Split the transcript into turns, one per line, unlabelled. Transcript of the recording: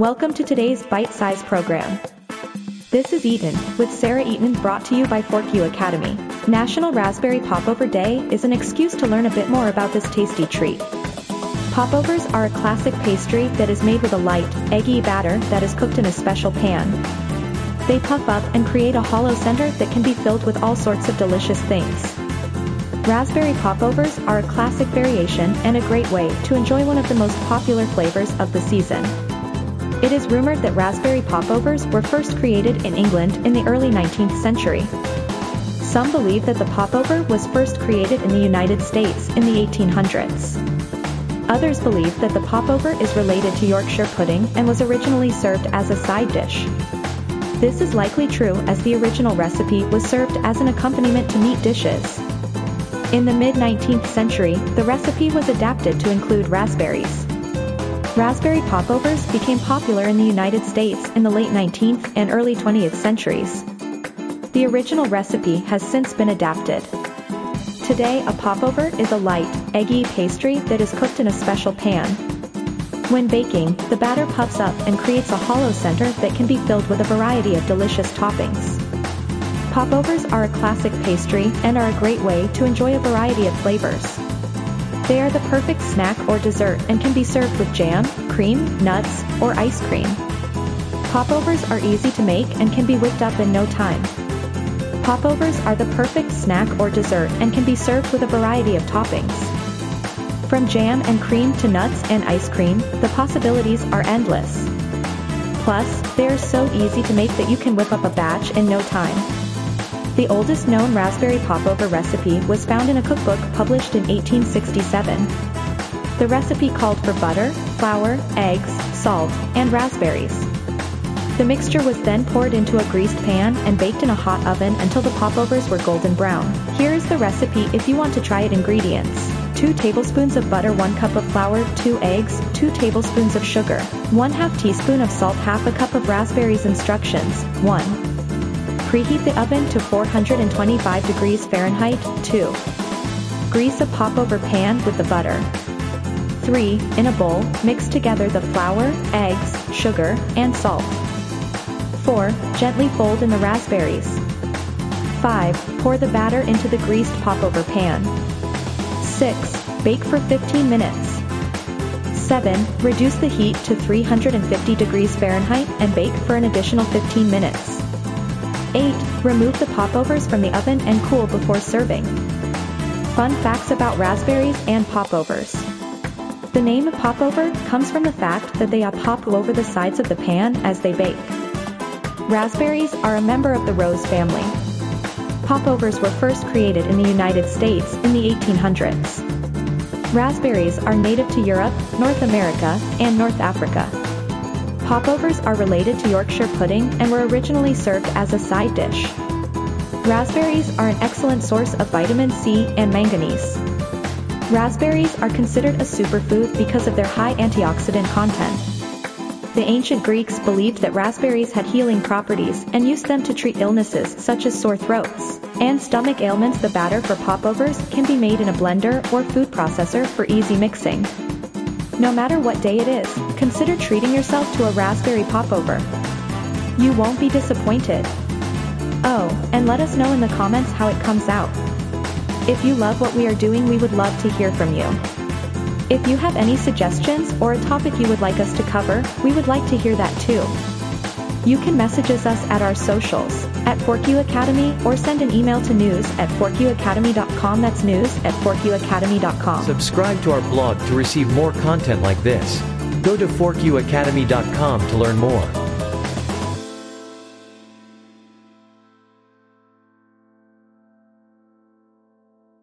Welcome to today's bite-sized program. This is Eaton, with Sarah Eaton brought to you by ForkU Academy. National Raspberry Popover Day is an excuse to learn a bit more about this tasty treat. Popovers are a classic pastry that is made with a light, eggy batter that is cooked in a special pan. They puff up and create a hollow center that can be filled with all sorts of delicious things. Raspberry popovers are a classic variation and a great way to enjoy one of the most popular flavors of the season. It is rumored that raspberry popovers were first created in England in the early 19th century. Some believe that the popover was first created in the United States in the 1800s. Others believe that the popover is related to Yorkshire pudding and was originally served as a side dish. This is likely true as the original recipe was served as an accompaniment to meat dishes. In the mid-19th century, the recipe was adapted to include raspberries. Raspberry popovers became popular in the United States in the late 19th and early 20th centuries. The original recipe has since been adapted. Today a popover is a light, eggy pastry that is cooked in a special pan. When baking, the batter puffs up and creates a hollow center that can be filled with a variety of delicious toppings. Popovers are a classic pastry and are a great way to enjoy a variety of flavors. They are the perfect snack or dessert and can be served with jam, cream, nuts, or ice cream. Popovers are easy to make and can be whipped up in no time. Popovers are the perfect snack or dessert and can be served with a variety of toppings. From jam and cream to nuts and ice cream, the possibilities are endless. Plus, they are so easy to make that you can whip up a batch in no time. The oldest known raspberry popover recipe was found in a cookbook published in 1867. The recipe called for butter, flour, eggs, salt, and raspberries. The mixture was then poured into a greased pan and baked in a hot oven until the popovers were golden brown. Here is the recipe if you want to try it ingredients. 2 tablespoons of butter 1 cup of flour 2 eggs 2 tablespoons of sugar 1 half teaspoon of salt half a cup of raspberries instructions 1 Preheat the oven to 425 degrees Fahrenheit. 2. Grease a popover pan with the butter. 3. In a bowl, mix together the flour, eggs, sugar, and salt. 4. Gently fold in the raspberries. 5. Pour the batter into the greased popover pan. 6. Bake for 15 minutes. 7. Reduce the heat to 350 degrees Fahrenheit and bake for an additional 15 minutes. 8. Remove the popovers from the oven and cool before serving. Fun facts about raspberries and popovers. The name popover comes from the fact that they pop over the sides of the pan as they bake. Raspberries are a member of the rose family. Popovers were first created in the United States in the 1800s. Raspberries are native to Europe, North America, and North Africa. Popovers are related to Yorkshire pudding and were originally served as a side dish. Raspberries are an excellent source of vitamin C and manganese. Raspberries are considered a superfood because of their high antioxidant content. The ancient Greeks believed that raspberries had healing properties and used them to treat illnesses such as sore throats and stomach ailments. The batter for popovers can be made in a blender or food processor for easy mixing. No matter what day it is, consider treating yourself to a raspberry popover. You won't be disappointed. Oh, and let us know in the comments how it comes out. If you love what we are doing we would love to hear from you. If you have any suggestions or a topic you would like us to cover, we would like to hear that too. You can message us at our socials, at ForkU Academy, or send an email to news at forkuacademy.com. That's news at forkuacademy.com.
Subscribe to our blog to receive more content like this. Go to forkuacademy.com to learn more.